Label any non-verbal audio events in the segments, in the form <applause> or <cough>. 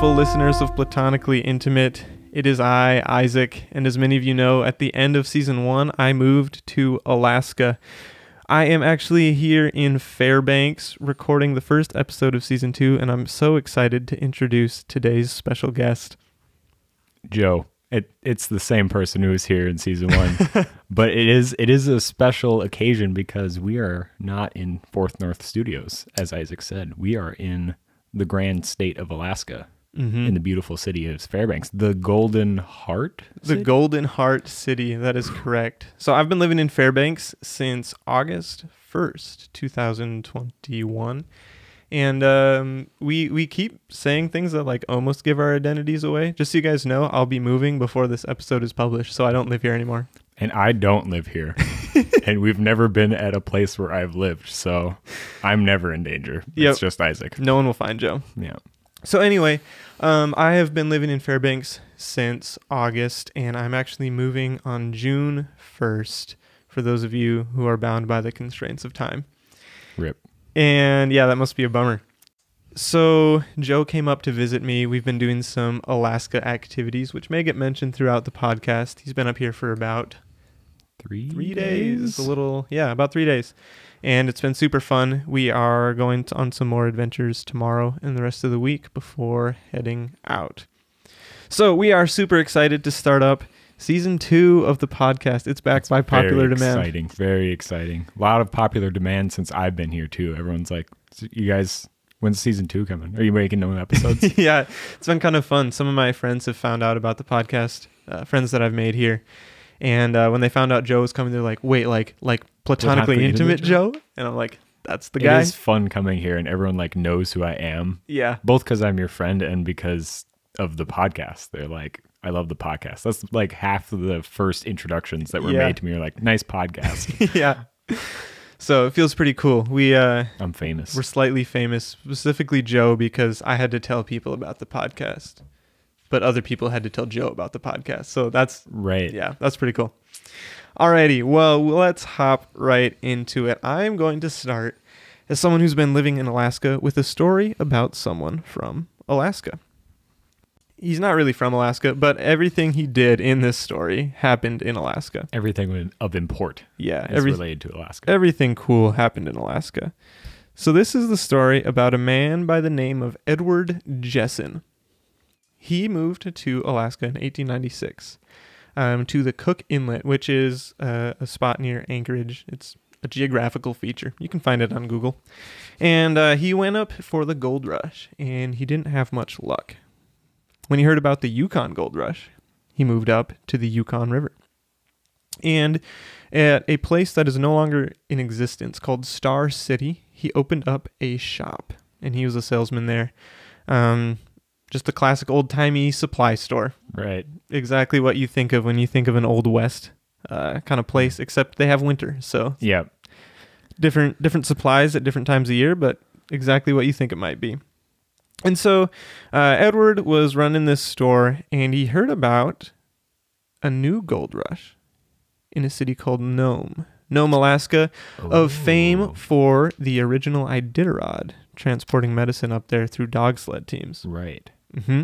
Faithful listeners of Platonically Intimate. It is I, Isaac, and as many of you know, at the end of season one, I moved to Alaska. I am actually here in Fairbanks recording the first episode of season two, and I'm so excited to introduce today's special guest. Joe. It it's the same person who was here in season one, <laughs> but it is it is a special occasion because we are not in Fourth North Studios, as Isaac said. We are in the grand state of Alaska, Mm-hmm. in the beautiful city of Fairbanks, the Golden Heart. The Golden Heart City, that is correct. So I've been living in Fairbanks since August 1st, 2021. And um, we we keep saying things that like almost give our identities away. Just so you guys know, I'll be moving before this episode is published, so I don't live here anymore. and I don't live here, <laughs> and we've never been at a place where I've lived, so I'm never in danger. Yep. It's just Isaac. No one will find Joe. Yeah. So anyway, um, I have been living in Fairbanks since August, and I'm actually moving on June 1st. For those of you who are bound by the constraints of time. Rip. And yeah, that must be a bummer. So, Joe came up to visit me. We've been doing some Alaska activities, which may get mentioned throughout the podcast. He's been up here for about Three three days, a little, yeah, about three days. And it's been super fun. We are going to, on some more adventures tomorrow and the rest of the week before heading out. So, we are super excited to start up season two of the podcast. It's back by popular very demand. Exciting, very exciting. A lot of popular demand since I've been here too. Everyone's like, "You guys, when's season two coming? Are you making new episodes?" <laughs> yeah, it's been kind of fun. Some of my friends have found out about the podcast, uh, friends that I've made here. And uh, when they found out Joe was coming, they're like, wait, like, like platonically, Platonically intimate, intimate Joe? And I'm like, that's the guy. It is fun coming here, and everyone like knows who I am, yeah. both because I'm your friend and because of the podcast. They're like, "I love the podcast." That's like half of the first introductions that were Yeah. made to me are like, "Nice podcast." <laughs> yeah. So it feels pretty cool. We uh, I'm famous. we're slightly famous, specifically Joe, because I had to tell people about the podcast, but other people had to tell Joe about the podcast. So that's right. yeah, that's pretty cool. Alrighty, well, let's hop right into it. I'm going to start as someone who's been living in Alaska with a story about someone from Alaska. He's not really from Alaska, but everything he did in this story happened in Alaska. Everything of import Yeah, is every, related to Alaska. everything cool happened in Alaska. So this is the story about a man by the name of Edward Jesson. He moved to Alaska in 1896 um, to the Cook Inlet, which is uh, a spot near Anchorage. It's a geographical feature. You can find it on Google. And uh, he went up for the gold rush, and he didn't have much luck. When he heard about the Yukon gold rush, he moved up to the Yukon River. And at a place that is no longer in existence called Star City, he opened up a shop, and he was a salesman there. Um, just a classic old timey supply store right. exactly what you think of when you think of an old west uh, kind of place, except they have winter, so Yeah. different different supplies at different times of year, but exactly what you think it might be. And so uh, Edward was running this store, and he heard about a new gold rush in a city called Nome, Nome, Alaska, of fame Oh. for the original Iditarod transporting medicine up there through dog sled teams. Right. Hmm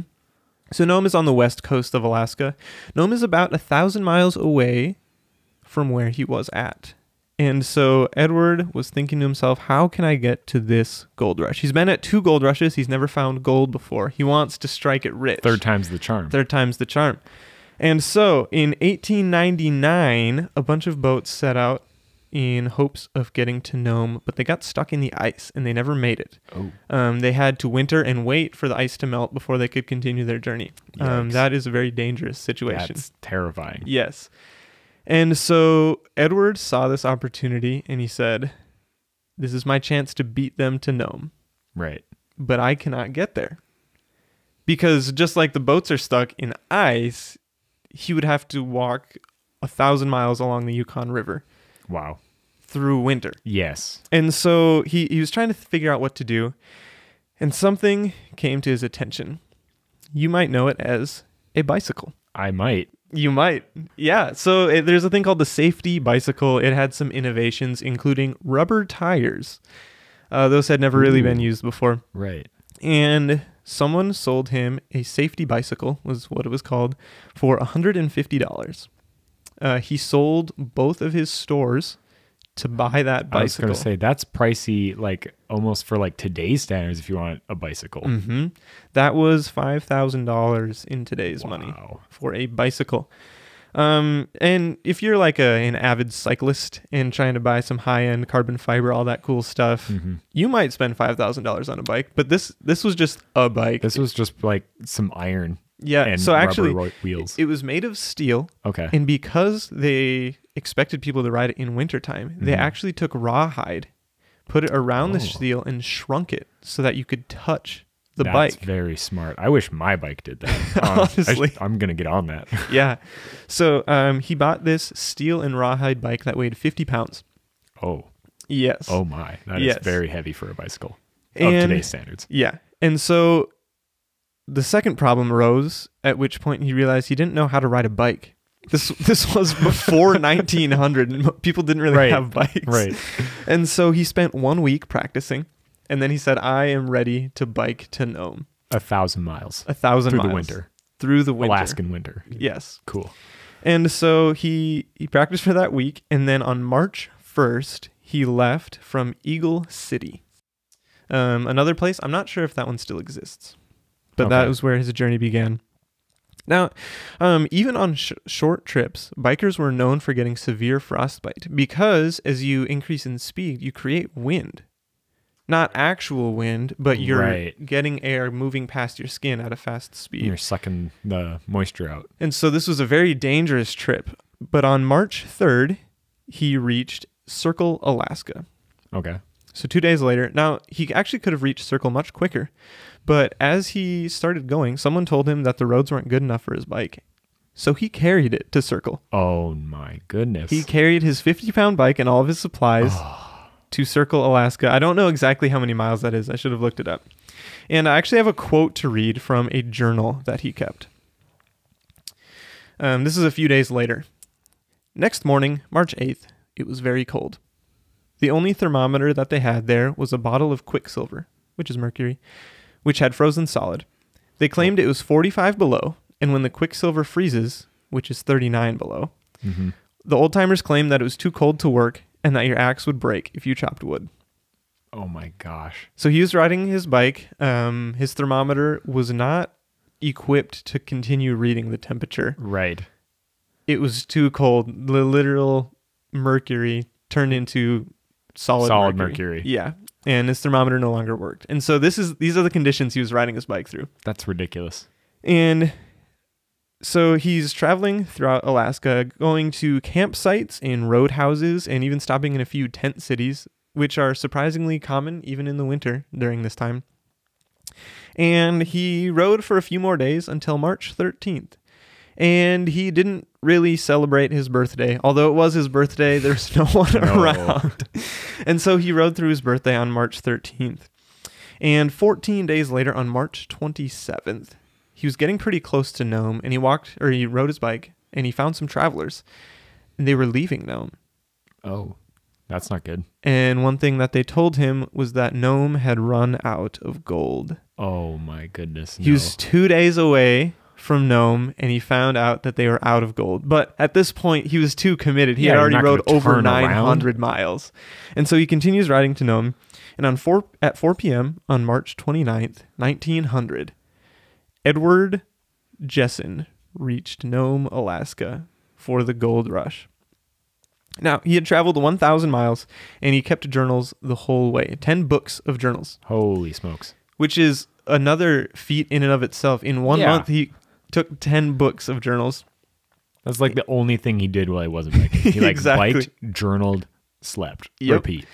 So Nome is on the west coast of Alaska. Nome is about a thousand miles away from where he was at. And so Edward was thinking to himself, how can I get to this gold rush? He's been at two gold rushes. He's never found gold before. He wants to strike it rich. Third time's the charm. Third time's the charm. And so in 1899, a bunch of boats set out in hopes of getting to Nome, but they got stuck in the ice and they never made it. Oh. Um, they had to winter and wait for the ice to melt before they could continue their journey. Um, that is a very dangerous situation. That's terrifying. Yes. And so Edward saw this opportunity and he said, This is my chance to beat them to Nome, Right. but I cannot get there. Because just like the boats are stuck in ice, he would have to walk a thousand miles along the Yukon River Wow. Through winter. Yes. And so he, he was trying to figure out what to do, and something came to his attention. You might know it as a bicycle. I might. You might. Yeah. So it, there's a thing called the safety bicycle. It had some innovations, including rubber tires. Uh, those had never really been used before. Right. And someone sold him a safety bicycle, was what it was called, for $150. Uh, he sold both of his stores to buy that bicycle. I was gonna say that's pricey, like almost for like today's standards. If you want a bicycle, hmm That was $5,000 in today's money for a bicycle. Um, and if you're like a, an avid cyclist and trying to buy some high end carbon fiber, all that cool stuff, Mhm. you might spend five thousand dollars on a bike. But this this was just a bike. This was just like some iron yeah. and So actually, wheels. it was made of steel, okay. and because they expected people to ride it in wintertime, they Mhm. actually took rawhide, put it around the Oh. steel, and shrunk it so that you could touch the That's bike. very smart. I wish my bike did that. <laughs> I sh- Honestly. I'm gonna get on that. <laughs> yeah. So um, he bought this steel and rawhide bike that weighed 50 pounds. Oh, Yes. oh my, that is Yes. very heavy for a bicycle And- of today's standards. Yeah. And so the second problem arose, at which point he realized he didn't know how to ride a bike. This this was before <laughs> 1900, and people didn't really Right. have bikes. Right. And so he spent one week practicing, and then he said, "I am ready to bike to Nome, A thousand miles a thousand through miles the winter, through the winter, Alaskan winter. Yes. Cool. And so he he practiced for that week, and then on March first, he left from Eagle City, um, another place. I'm not sure if that one still exists, but that was where his journey began. Now, um, even on sh- short trips, bikers were known for getting severe frostbite because as you increase in speed, you create wind. Not actual wind, but you're Right. getting air moving past your skin at a fast speed. You're sucking the moisture out. And so this was a very dangerous trip. But on March 3rd, he reached Circle, Alaska. Okay. So two days later, now he actually could have reached Circle much quicker. But as he started going, someone told him that the roads weren't good enough for his bike. So he carried it to Circle. Oh my goodness. He carried his 50 pound bike and all of his supplies to Circle, Alaska. I don't know exactly how many miles that is. I should have looked it up. And I actually have a quote to read from a journal that he kept. Um, this is a few days later. Next morning, March 8th, it was very cold. The only thermometer that they had there was a bottle of quicksilver, which is mercury, which had frozen solid. They claimed it was 45 below, and when the quicksilver freezes, which is 39 below, Mhm. the old timers claimed that it was too cold to work and that your axe would break if you chopped wood. Oh my gosh. So he was riding his bike. Um, his thermometer was not equipped to continue reading the temperature. Right. It was too cold. The literal mercury turned into solid, Solid mercury. mercury. Yeah, and his thermometer no longer worked. And so this is these are the conditions he was riding his bike through. That's ridiculous. And so he's traveling throughout Alaska, going to campsites and roadhouses, and even stopping in a few tent cities, which are surprisingly common even in the winter during this time. And he rode for a few more days until March 13th. And he didn't really celebrate his birthday. Although it was his birthday, <laughs> there's no one No. around. <laughs> And so he rode through his birthday on March 13th. And 14 days later, on March 27th, he was getting pretty close to Nome and he walked or he rode his bike and he found some travelers and they were leaving Nome. Oh, that's not good. And one thing that they told him was that Nome had run out of gold. Oh my goodness. He was two days away from Nome and he found out that they were out of gold. But at this point, he was too committed. He Yeah, had already rode over turn 900 miles. And so he continues riding to Nome. And on 4 at 4 p.m. on March 29th, 1900, Edward Jesson reached Nome, Alaska for the gold rush. Now, he had traveled 1,000 miles and he kept journals the whole way 10 books of journals Holy smokes. which is another feat in and of itself. In one Yeah. month, he took 10 books of journals. That's like the only thing he did while he wasn't biking. He like <laughs> Exactly. biked, journaled, slept, Yep. repeat.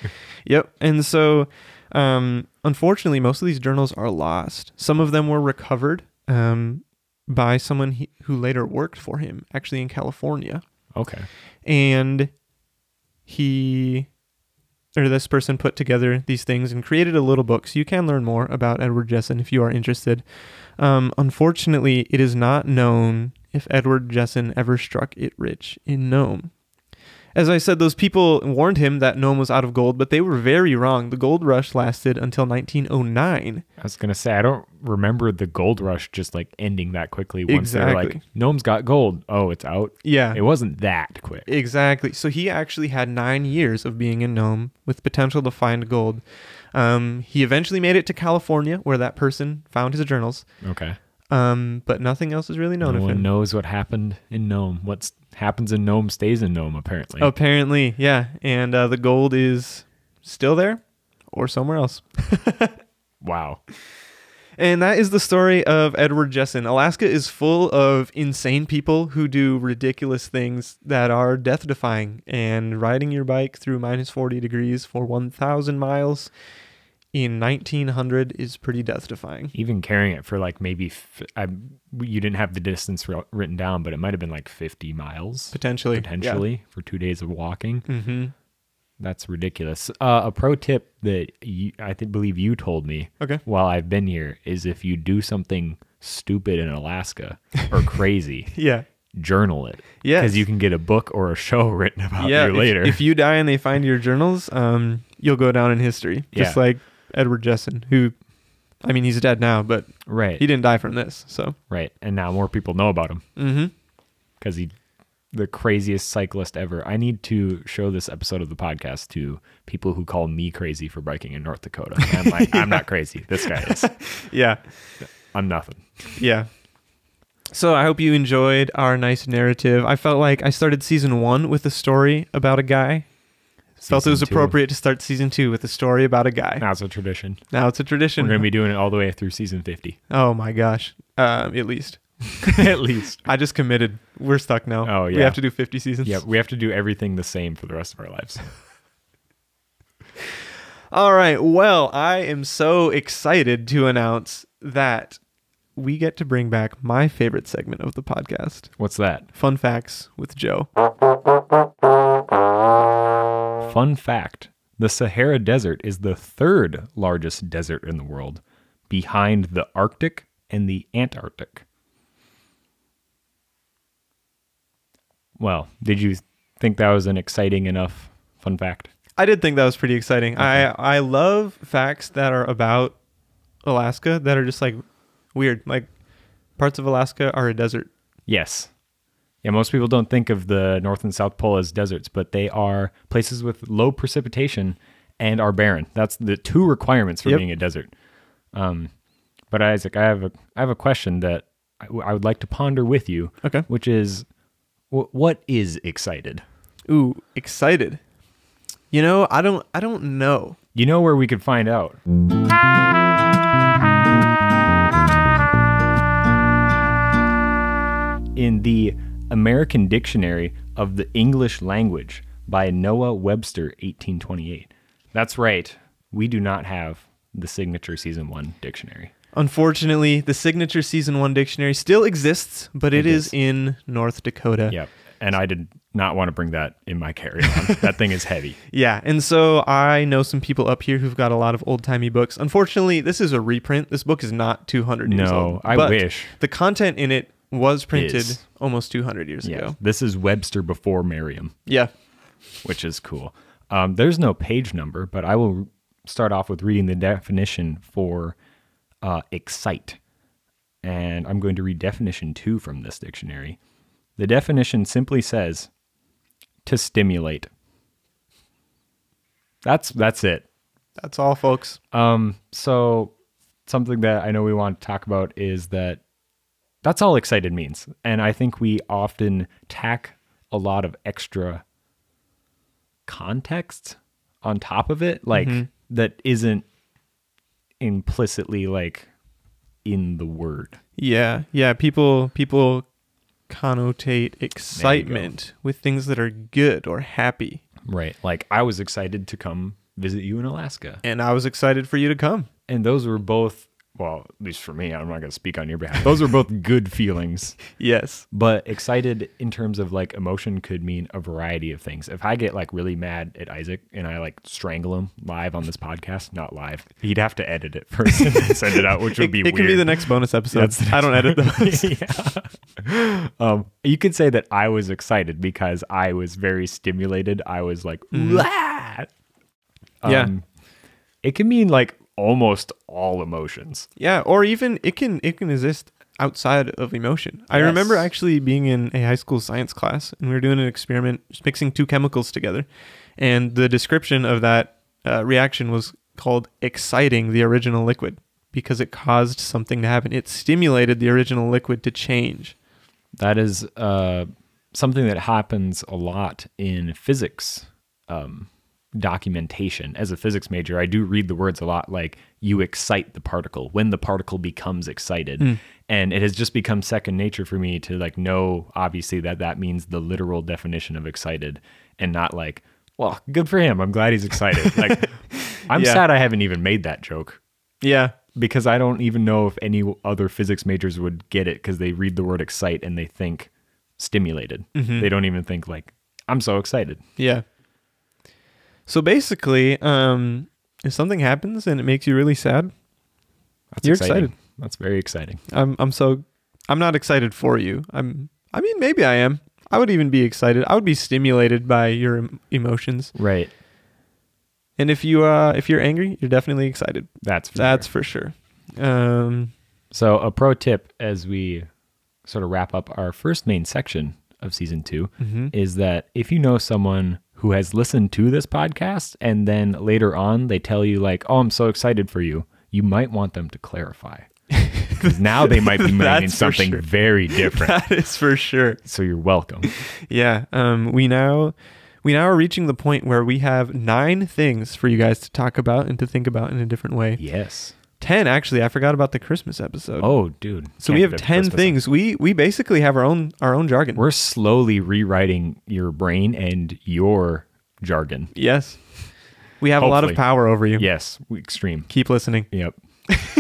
Yep. And so, um, unfortunately, most of these journals are lost. Some of them were recovered um, by someone he, who later worked for him, actually in California. Okay. And he, or this person put together these things and created a little book. So you can learn more about Edward Jesson if you are interested. Um, unfortunately, it is not known if Edward Jesson ever struck it rich in Nome. As I said, those people warned him that Nome was out of gold, but they were very wrong. The gold rush lasted until 1909. I was gonna say I don't remember the gold rush just like ending that quickly. Once they're like, Exactly. Nome's got gold. Oh, it's out. Yeah. It wasn't that quick. Exactly. So he actually had nine years of being in Nome with potential to find gold. Um, he eventually made it to California, where that person found his journals. Okay. Um, but nothing else is really known no of one him. knows what happened in Nome. What happens in Nome stays in Nome, apparently. Apparently, yeah. And uh, the gold is still there or somewhere else. <laughs> Wow. And that is the story of Edward Jesson. Alaska is full of insane people who do ridiculous things that are death defying. And riding your bike through minus 40 degrees for 1,000 miles in 1900 is pretty death defying. Even carrying it for like maybe f- I, you didn't have the distance wr- written down, but it might have been like 50 miles Potentially. potentially for two days of walking. Yeah. hmm That's ridiculous. Uh, a pro tip that you, I think, believe you told me Okay. while I've been here is if you do something stupid in Alaska or <laughs> crazy, Yeah. journal it. Yes. Because you can get a book or a show <laughs> written about yeah. you if- later. If, you die and they find your journals, um, you'll go down in history. Just Yeah. like Edward Jesson, who, I mean, he's dead now, but right. he didn't die from this. So. right. And now more people know about him Mm-hmm. because he the craziest cyclist ever. I need to show this episode of the podcast to people who call me crazy for biking in North Dakota. I'm like, <laughs> I'm not crazy. This guy is. <laughs> Yeah. I'm nothing. Yeah. So I hope you enjoyed our nice narrative. I felt like I started season one with a story about a guy. Felt it was two. appropriate to start season two with a story about a guy. Now it's a tradition. Now it's a tradition. We're going to be doing it all the way through season 50. oh my gosh. Um, at least. <laughs> At least. I just committed. We're stuck now. Oh, yeah. We have to do 50 seasons. Yeah, we have to do everything the same for the rest of our lives. <laughs> All right. Well, I am so excited to announce that we get to bring back my favorite segment of the podcast What's that? Fun Facts with Joe. <laughs> Fun fact the Sahara Desert is the third largest desert in the world, behind the Arctic and the Antarctic. Well, did you think that was an exciting enough fun fact? I did think that was pretty exciting. I I love facts that are about Alaska that are just like weird. Like parts of Alaska are a desert. Yes. Yeah, most people don't think of the North and South Pole as deserts, but they are places with low precipitation and are barren. That's the two requirements for Yep. being a desert. Um, but Isaac, I have a I have a question that I, w- I would like to ponder with you, Okay. which is, wh- what is excited? Ooh, excited. You know, I don't I don't know. You know where we could find out. In the American Dictionary of the English Language by Noah Webster, 1828. That's right. We do not have the signature season one dictionary. Unfortunately, the signature season 1 dictionary still exists, but It it is is. in North Dakota. Yep. And I did not want to bring that in my carry on. <laughs> that thing is heavy. Yeah, and so I know some people up here who've got a lot of old timey books. Unfortunately, this is a reprint. This book is not 200 years No, old. No, I wish. The content in it was printed Is. almost 200 years Yeah. ago. This is Webster before Merriam. Yeah. which is cool. Um, there's no page number, but I will start off with reading the definition for uh, excite. And I'm going to read definition two from this dictionary. The definition simply says to stimulate. That's that's it. That's all, folks. Um, so something that I know we want to talk about is that that's all excited means. And I think we often tack a lot of extra context on top of it, like mm-hmm. that isn't implicitly like in the word. Yeah, yeah. People people connotate excitement with things that are good or happy. Right. Like I was excited to come visit you in Alaska. And I was excited for you to come. And those were both well, at least for me, I'm not going to speak on your behalf. Those are both <laughs> good feelings. Yes. But excited in terms of like emotion could mean a variety of things. If I get like really mad at Isaac and I like strangle him live on this podcast, not live, he'd have to edit it first and send it out, which would <laughs> It, be it weird. can be the next bonus episode. The I don't edit next those. <laughs> yeah. um, you could say that I was excited because I was very stimulated. I was like, Mm-hmm. "Wah!" Yeah. Um, it can mean like almost all emotions. Yeah, or even it can it can exist outside of emotion. I remember actually being in a high school science class and we were doing an experiment just mixing two chemicals together, and the description of that uh, reaction was called exciting the original liquid because it caused something to happen. It stimulated the original liquid to change. That is uh, something that happens a lot in physics um, documentation. As a physics major, I do read the words a lot like you excite the particle when the particle becomes excited. Hmm. And it has just become second nature for me to like know, obviously, that that means the literal definition of excited and not like, well, good for him. I'm glad he's excited. <laughs> like, I'm Yeah. sad I haven't even made that joke Yeah, because I don't even know if any other physics majors would get it because they read the word excite and they think stimulated. Mm-hmm. They don't even think like I'm so excited. yeah. So basically, um, if something happens and it makes you really sad, That's You're exciting. excited. That's very exciting. I'm I'm so I'm not excited for you. I'm I mean maybe I am. I would even be excited. I would be stimulated by your em- emotions. Right. And if you uh if you're angry, you're definitely excited. That's for That's sure. for sure. Um so a pro tip as we sort of wrap up our first main section of season 2 mhm. is that if you know someone who has listened to this podcast and then later on they tell you like, "Oh, I'm so excited for you," you might want them to clarify. <laughs> Because now they might be meaning something sure. very different. <laughs> that is for sure. So you're welcome. Yeah. Um we now we now are reaching the point where we have nine things for you guys to talk about and to think about in a different way. Yes. 10 actually. I forgot about the Christmas episode. Oh, dude. so Can't we have forget 10 Christmas. things. We we basically have our own our own jargon. We're slowly rewriting your brain and your jargon. yes. We have a lot of Hopefully. power over you. Yes, we- extreme. Keep listening. Yep. <laughs>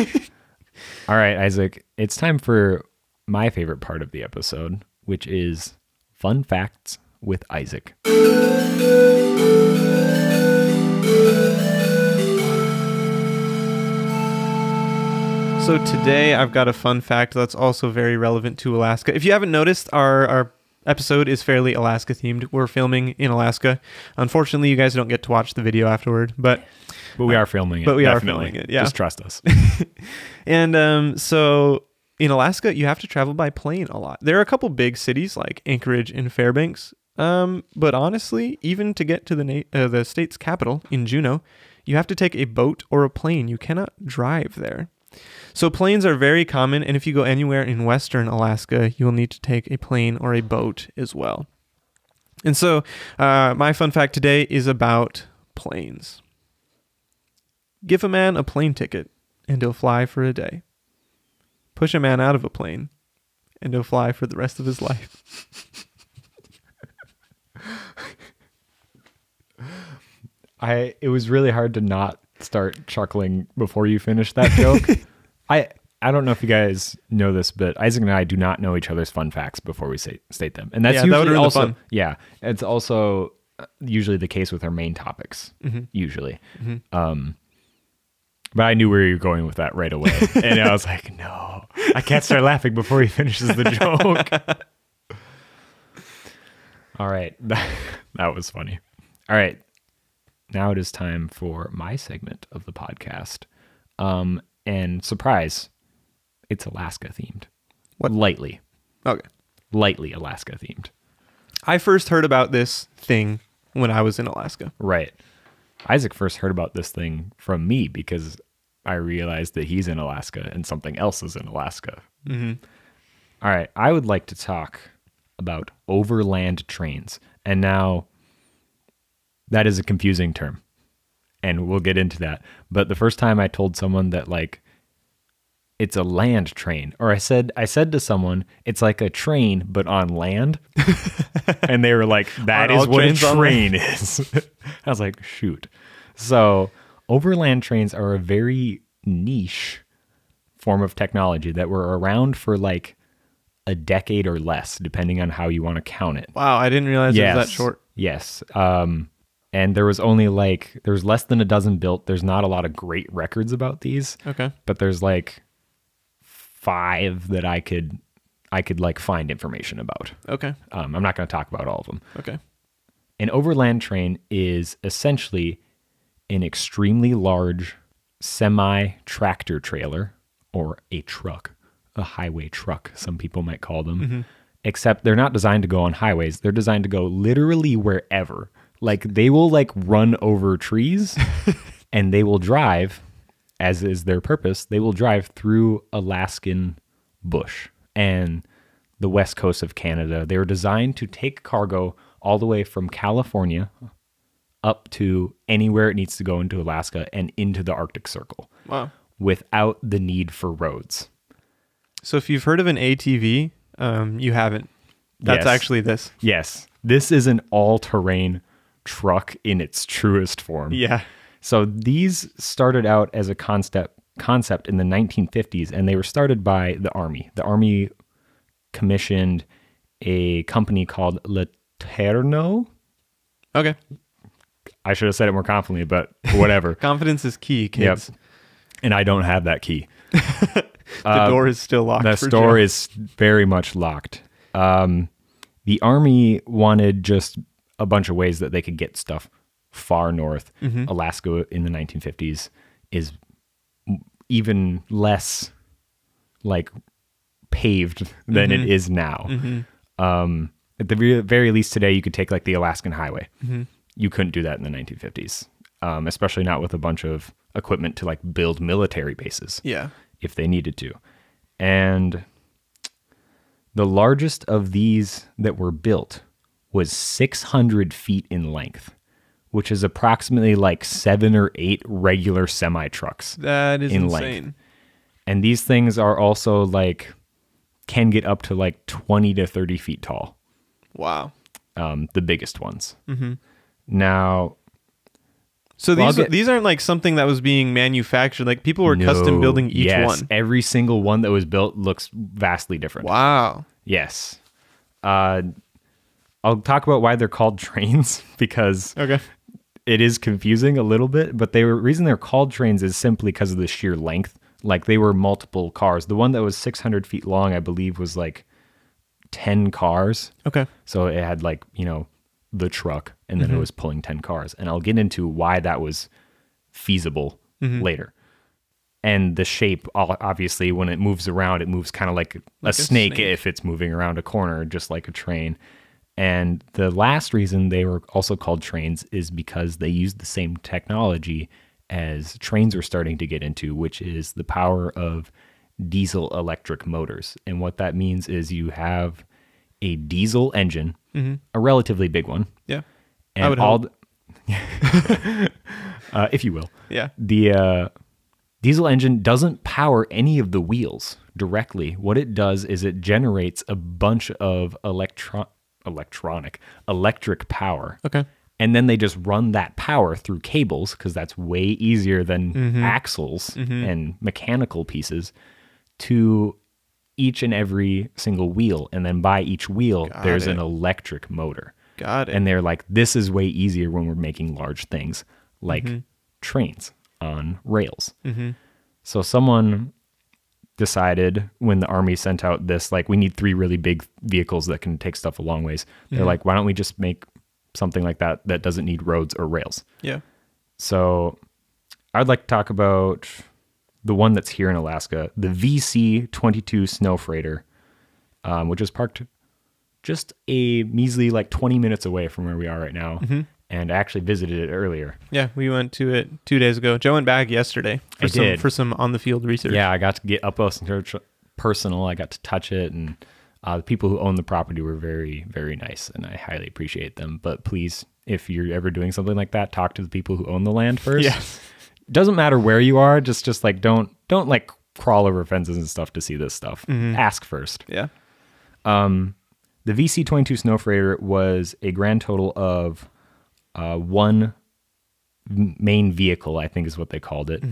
All right, Isaac. It's time for my favorite part of the episode, which is fun facts with Isaac. So today I've got a fun fact that's also very relevant to Alaska. If you haven't noticed, our our episode is fairly Alaska themed. We're filming in Alaska. Unfortunately, you guys don't get to watch the video afterward, but But we are filming it. But we are filming it, yeah. Just trust us. <laughs> and um, so in Alaska, you have to travel by plane a lot. There are a couple big cities like Anchorage and Fairbanks. Um, but honestly, even to get to the na- uh, the state's capital in Juneau, you have to take a boat or a plane. You cannot drive there. So planes are very common, and if you go anywhere in western Alaska, you will need to take a plane or a boat as well. And so, uh, my fun fact today is about planes. Give a man a plane ticket, and he'll fly for a day. Push a man out of a plane, and he'll fly for the rest of his life. <laughs> I it was really hard to not start chuckling before you finish that joke. <laughs> I I don't know if you guys know this, but Isaac and I do not know each other's fun facts before we say, state them, and that's Yeah, that would usually the also fun. yeah, it's also uh, usually the case with our main topics. Mm-hmm. Usually, um, but I knew where you were going with that right away, <laughs> and I was like, no, I can't start laughing before he finishes the joke. <laughs> All right, that, that was funny. All right, now it is time for my segment of the podcast. Um, and surprise, it's Alaska themed. What? Lightly, Okay. lightly Alaska themed. I first heard about this thing when I was in Alaska. Right. Isaac first heard about this thing from me because I realized that he's in Alaska and something else is in Alaska. Mm-hmm. All right. I would like to talk about overland trains. And now that is a confusing term. And we'll get into that. But the first time I told someone that like it's a land train or I said I said to someone it's like a train but on land. <laughs> and they were like that is what a train is. <laughs> I was like shoot. So overland trains are a very niche form of technology that were around for like a decade or less, depending on how you want to count it. Wow, I didn't realize it was that short. Yes. Um, and there was only like there's less than a dozen built. There's not a lot of great records about these, Okay. but there's like five that I could I could like find information about. Okay. Um, I'm not going to talk about all of them. Okay. An overland train is essentially an extremely large semi tractor trailer or a truck, a highway truck, some people might call them. Except they're not designed to go on highways. They're designed to go literally wherever. Like they will like run over trees <laughs> and they will drive as is their purpose. They will drive through Alaskan bush and the west coast of Canada. They were designed to take cargo all the way from California up to anywhere it needs to go into Alaska and into the Arctic Circle Wow. without the need for roads. So if you've heard of an ATV, um, you haven't. That's Yes. actually this. Yes, this is an all terrain truck in its truest form. Yeah. So these started out as a concept concept in the 1950s and they were started by the army. The army commissioned a company called LeTourneau. Okay. I should have said it more confidently, but whatever. <laughs> Confidence is key, Yep. kids. and I don't have that key. <laughs> The door is still locked. The door is very much locked. Um, the army wanted just a bunch of ways that they could get stuff far north. Mm-hmm. Alaska in the 1950s is even less like paved than Mm-hmm. it is now. Um, at the very, very least today, you could take like the Alaskan Highway. Mm-hmm. You couldn't do that in the 1950s, um, especially not with a bunch of equipment to like build military bases Yeah. if they needed to. And the largest of these that were built was 600 feet in length, which is approximately like seven or eight regular semi trucks. That is In length. insane. And these things are also like, can get up to like 20 to 30 feet tall, Wow. um, the biggest ones. Mm-hmm. Now, So these get- these aren't like something that was being manufactured. Like people were custom building each yes, one. Every single one that was built looks vastly different. Wow. Yes. Uh, I'll talk about why they're called trains <laughs> because Okay. it is confusing a little bit, but they were reason they're called trains is simply because of the sheer length. Like they were multiple cars. The one that was 600 feet long, I believe, was like 10 cars. Okay. So it had like, you know, the truck and then it mm-hmm. was pulling 10 cars. And I'll get into why that was feasible mm-hmm. later. And the shape, obviously, when it moves around, it moves kind of like, a, Like a snake, snake. if it's moving around a corner, just like a train. And the last reason they were also called trains is because they used the same technology as trains were starting to get into, which is the power of diesel electric motors. And what that means is you have a diesel engine, a relatively big one, Yeah. and I would all, hope. the- <laughs> uh, if you will, Yeah. the uh, diesel engine doesn't power any of the wheels directly. What it does is it generates a bunch of electron electronic electric power. Okay. And then they just run that power through cables because that's way easier than Mm-hmm. axles mm-hmm. and mechanical pieces to each and every single wheel. And then by each wheel, Got there's it. an electric motor. Got it. And they're like, this is way easier when we're making large things like mm-hmm. trains on rails. Mm-hmm. So someone decided when the army sent out this, like, we need three really big vehicles that can take stuff a long ways. They're like, why don't we just make something like that that doesn't need roads or rails? yeah. So I'd like to talk about the one that's here in Alaska, the VC 22 Snow Freighter, um, which is parked just a measly like 20 minutes away from where we are right now. And I actually visited it earlier. Yeah. We went to it two days ago. Joe went back yesterday for I some did. for some on the field research. Yeah, I got to get up close and personal. I got to touch it, and uh, the people who own the property were very, very nice, and I highly appreciate them. But please, if you're ever doing something like that, talk to the people who own the land <laughs> first. Yeah. doesn't matter where you are. Just, just like don't, don't like crawl over fences and stuff to see this stuff. Ask first. Yeah. Um, The VC 22 Snow Freighter was a grand total of uh, one main vehicle, I think is what they called it,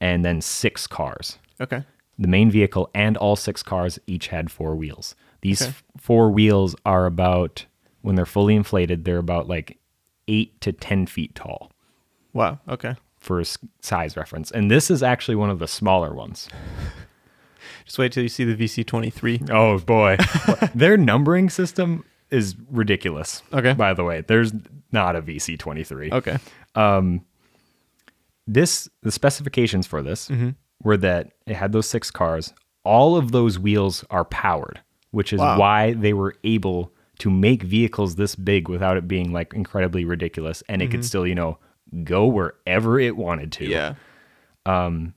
and then six cars. Okay. The main vehicle and all six cars each had four wheels. These Okay. f- four wheels are about, when they're fully inflated, they're about like eight to 10 feet tall Wow. Okay. for s- size reference. And this is actually one of the smaller ones. <laughs> Just wait till you see the VC23. Oh boy, <laughs> their numbering system is ridiculous. Okay. By the way, there's not a VC twenty three. Okay. Um, this the specifications for this Mm-hmm. were that it had those six cars. All of those wheels are powered, which is Wow. why they were able to make vehicles this big without it being like incredibly ridiculous, and it could still, you know, go wherever it wanted to. Yeah. Um,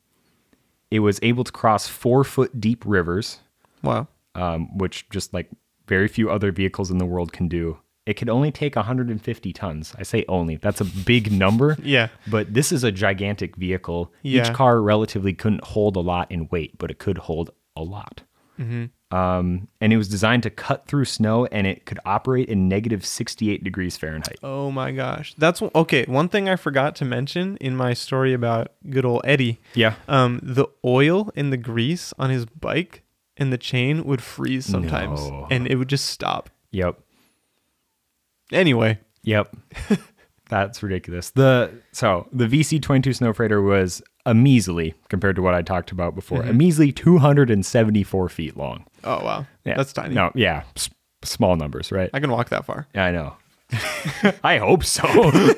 It was able to cross four foot deep rivers, Wow. um, which just like very few other vehicles in the world can do. It could only take 150 tons. I say only. That's a big number. Yeah. But this is a gigantic vehicle. Yeah. Each car relatively couldn't hold a lot in weight, but it could hold a lot. Mm-hmm. Um, and it was designed to cut through snow, and it could operate in negative 68 degrees Fahrenheit. Oh my gosh. That's okay. One thing I forgot to mention in my story about good old Eddie. Yeah. Um, the oil and the grease on his bike and the chain would freeze sometimes, No. and it would just stop. Yep. Anyway. Yep. <laughs> That's ridiculous. The so the VC twenty two Snow Freighter was a measly compared to what I talked about before. A measly two hundred and seventy four feet long. Oh wow. Yeah, That's tiny. No, yeah, s- small numbers, right? I can walk that far. Yeah, I know. <laughs> I hope so. <laughs>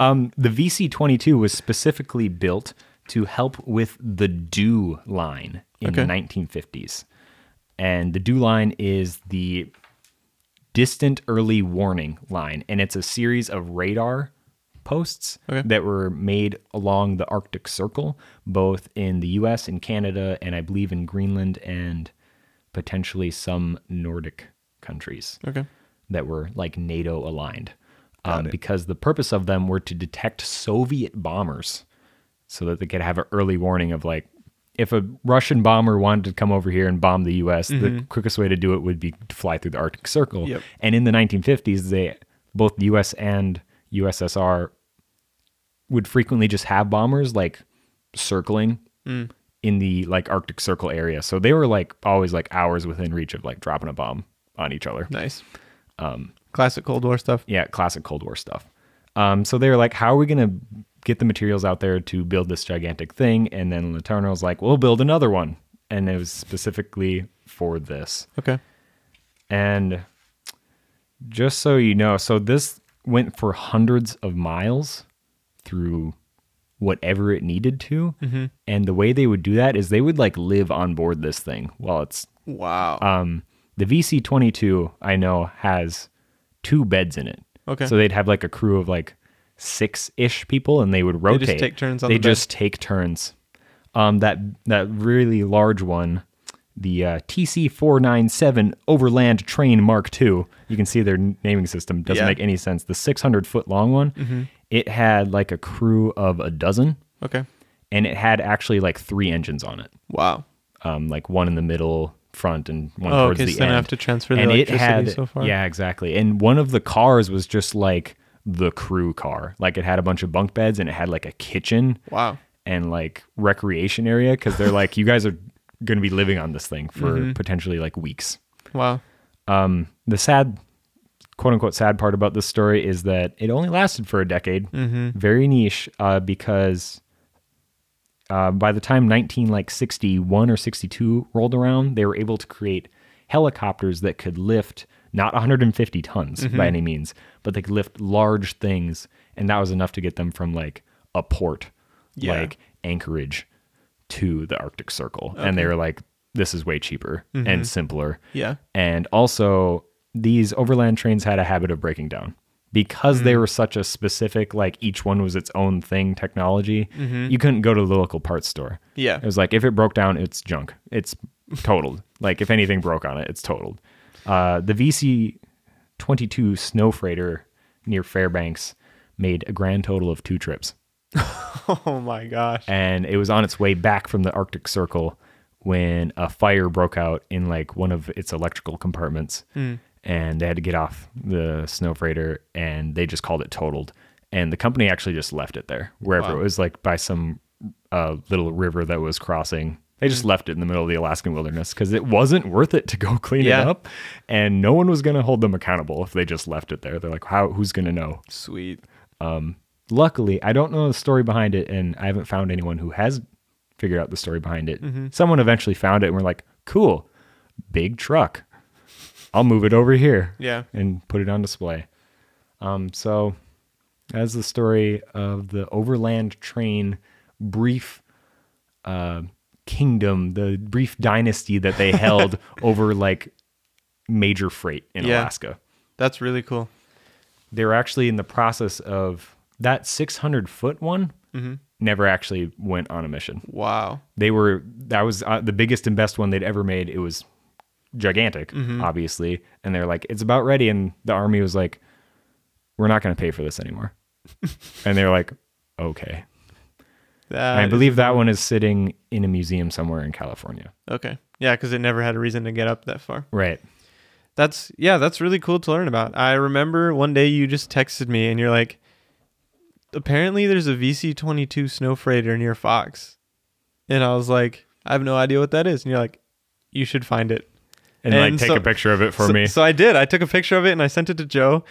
um, the VC twenty two was specifically built to help with the DEW line in Okay. the nineteen fifties, and the DEW line is the distant early warning line, and it's a series of radar posts Okay. that were made along the Arctic Circle, both in the U.S. and Canada, and I believe in Greenland and potentially some Nordic countries Okay. that were like NATO aligned. Um, because the purpose of them were to detect Soviet bombers so that they could have an early warning of like, if a Russian bomber wanted to come over here and bomb the US, the quickest way to do it would be to fly through the Arctic Circle. Mm-hmm. Yep. And in the 1950s, they both the US and USSR would frequently just have bombers like circling Mm. in the like Arctic Circle area. So they were like always like hours within reach of like dropping a bomb on each other. Nice. Um, classic Cold War stuff. Yeah, classic Cold War stuff. Um, so they were like, how are we going to get the materials out there to build this gigantic thing? And then was like, we'll build another one. And it was specifically for this. Okay. And just so you know, so this went for hundreds of miles through whatever it needed to. And the way they would do that is they would like live on board this thing while it's Wow. um, the VC 22, I know, has two beds in it. Okay. So they'd have like a crew of like six ish people and they would rotate. They just take turns on They the just take turns. Um, that, that really large one, the uh, TC 497 Overland Train Mark II, you can see their naming system doesn't Yeah. make any sense. The 600 foot long one, it had like a crew of a dozen okay. and it had actually like three engines on it Wow. um, like one in the middle front and one Oh, towards okay. the So end. Have to transfer the and it had so far. yeah, exactly. And one of the cars was just like the crew car. Like it had a bunch of bunk beds and it had like a kitchen Wow. and like recreation area because they're like you guys are going to be living on this thing for Mm-hmm. potentially like weeks. Wow. Um, the sad, quote unquote, sad part about this story is that it only lasted for a decade. Mm-hmm. Very niche, uh, because uh, by the time 19 like 61 or 62 rolled around, they were able to create helicopters that could lift not 150 tons Mm-hmm. by any means, but they could lift large things, and that was enough to get them from like a port, Yeah. like Anchorage, to the Arctic Circle, and they were like, "This is way cheaper Mm-hmm. and simpler." Yeah. And also, these overland trains had a habit of breaking down because Mm. they were such a specific, like each one was its own thing technology. Mm-hmm. You couldn't go to the local parts store. Yeah. It was like if it broke down, it's junk. It's totaled. like if anything broke on it, it's totaled. Uh, the VC 22 Snow Freighter near Fairbanks made a grand total of two trips <laughs> Oh my gosh. and it was on its way back from the Arctic Circle when a fire broke out in like one of its electrical compartments, and they had to get off the snow freighter, and they just called it totaled. And the company actually just left it there, wherever Wow. it was, like by some uh, little river that was crossing. They just left it in the middle of the Alaskan wilderness because it wasn't worth it to go <laughs> clean Yeah. it up, and no one was going to hold them accountable if they just left it there. They're like, "How? Who's going to know?" Sweet. Um, luckily i don't know the story behind it and i haven't found anyone who has figured out the story behind it. Mhm. Someone eventually found it and we're like, cool, big truck. I'll move it over here Yeah. and put it on display. Um, so that's the story of the overland train brief uh, kingdom, the brief dynasty that they <laughs> held over like major freight in Yeah. Alaska. That's really cool. They were actually in the process of that 600 foot one hmm never actually went on a mission. Wow. They were that was uh, the biggest and best one they'd ever made. It was gigantic, Mm-hmm. obviously, and they're like, it's about ready, and the army was like, we're not going to pay for this anymore, <laughs> and they were like, okay. That I believe that one is sitting in a museum somewhere in California. Okay. Yeah, because it never had a reason to get up that far. Right. That's yeah, that's really cool to learn about. I remember one day you just texted me and you're like, apparently there's a VC twenty two snow freighter near Fox, and I was like, I have no idea what that is, and you're like, you should find it And, And like take so- a picture of it for so, me. So I did. I took a picture of it and I sent it to Joe,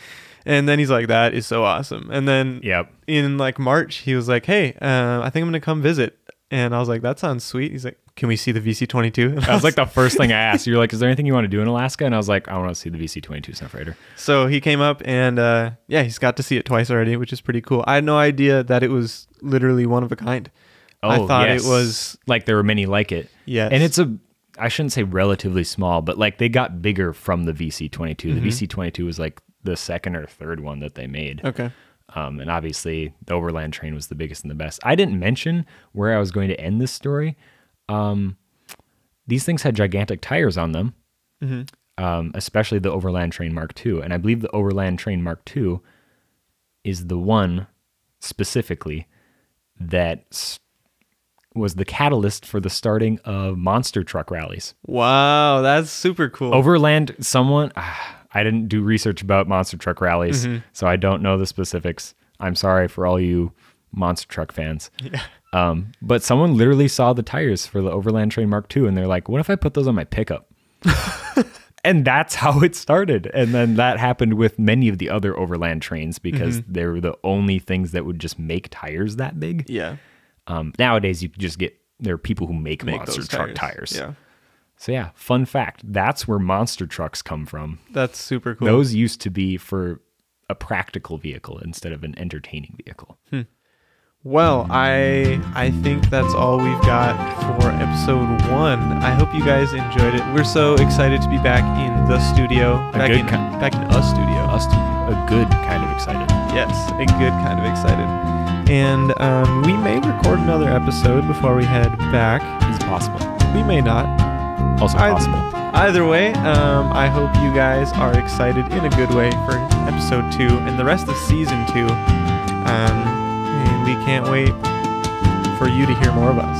and then he's like, that is so awesome. And then yep. in like March, he was like, hey, uh, I think I'm gonna come visit, and I was like, that sounds sweet. He's like, can we see the VC twenty two? <laughs> That was like the first thing I asked. You're like, is there anything you want to do in Alaska? And I was like, I want to see the VC 22 Snow Freighter. So he came up and uh, yeah, he's got to see it twice already, which is pretty cool. I had no idea that it was literally one of a kind. Oh, I thought yes. it was like there were many like it. yes, And it's a, I shouldn't say relatively small, but like they got bigger from the VC 22. Mm-hmm. The VC 22 was like the second or third one that they made. okay. Um, and obviously the Overland train was the biggest and the best. I didn't mention where I was going to end this story. Um, these things had gigantic tires on them, hmm um, especially the Overland Train Mark II. And I believe the Overland Train Mark II is the one specifically that was the catalyst for the starting of monster truck rallies. Wow, that's super cool. Overland, someone, ah, I didn't do research about monster truck rallies, Mhm. so I don't know the specifics. I'm sorry for all you monster truck fans. Yeah. Um, but someone literally saw the tires for the Overland Train Mark II, and they're like, "What if I put those on my pickup?" <laughs> and that's how it started. And then that happened with many of the other Overland trains because Mm-hmm. they were the only things that would just make tires that big. Yeah, Um, nowadays, you can just get there are people who make, make monster truck tires. Yeah, So yeah, fun fact: that's where monster trucks come from. that's super cool. Those used to be for a practical vehicle instead of an entertaining vehicle. Well, I I think that's all we've got for episode one. I hope you guys enjoyed it. We're so excited to be back in the studio, back good in ki- back in a studio. Us to a good kind of excited. Yes, a good kind of excited. And um, we may record another episode before we head back. Is possible. We may not. Also I- possible. Either way, um, I hope you guys are excited in a good way for episode two and the rest of season two. Um, and we can't wait for you to hear more of us.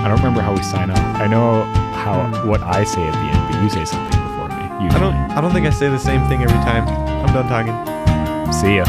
I don't remember how we sign off. I know how what I say at the end, but you say something before me. I don't. I don't think I say the same thing every time. I'm done talking. See ya.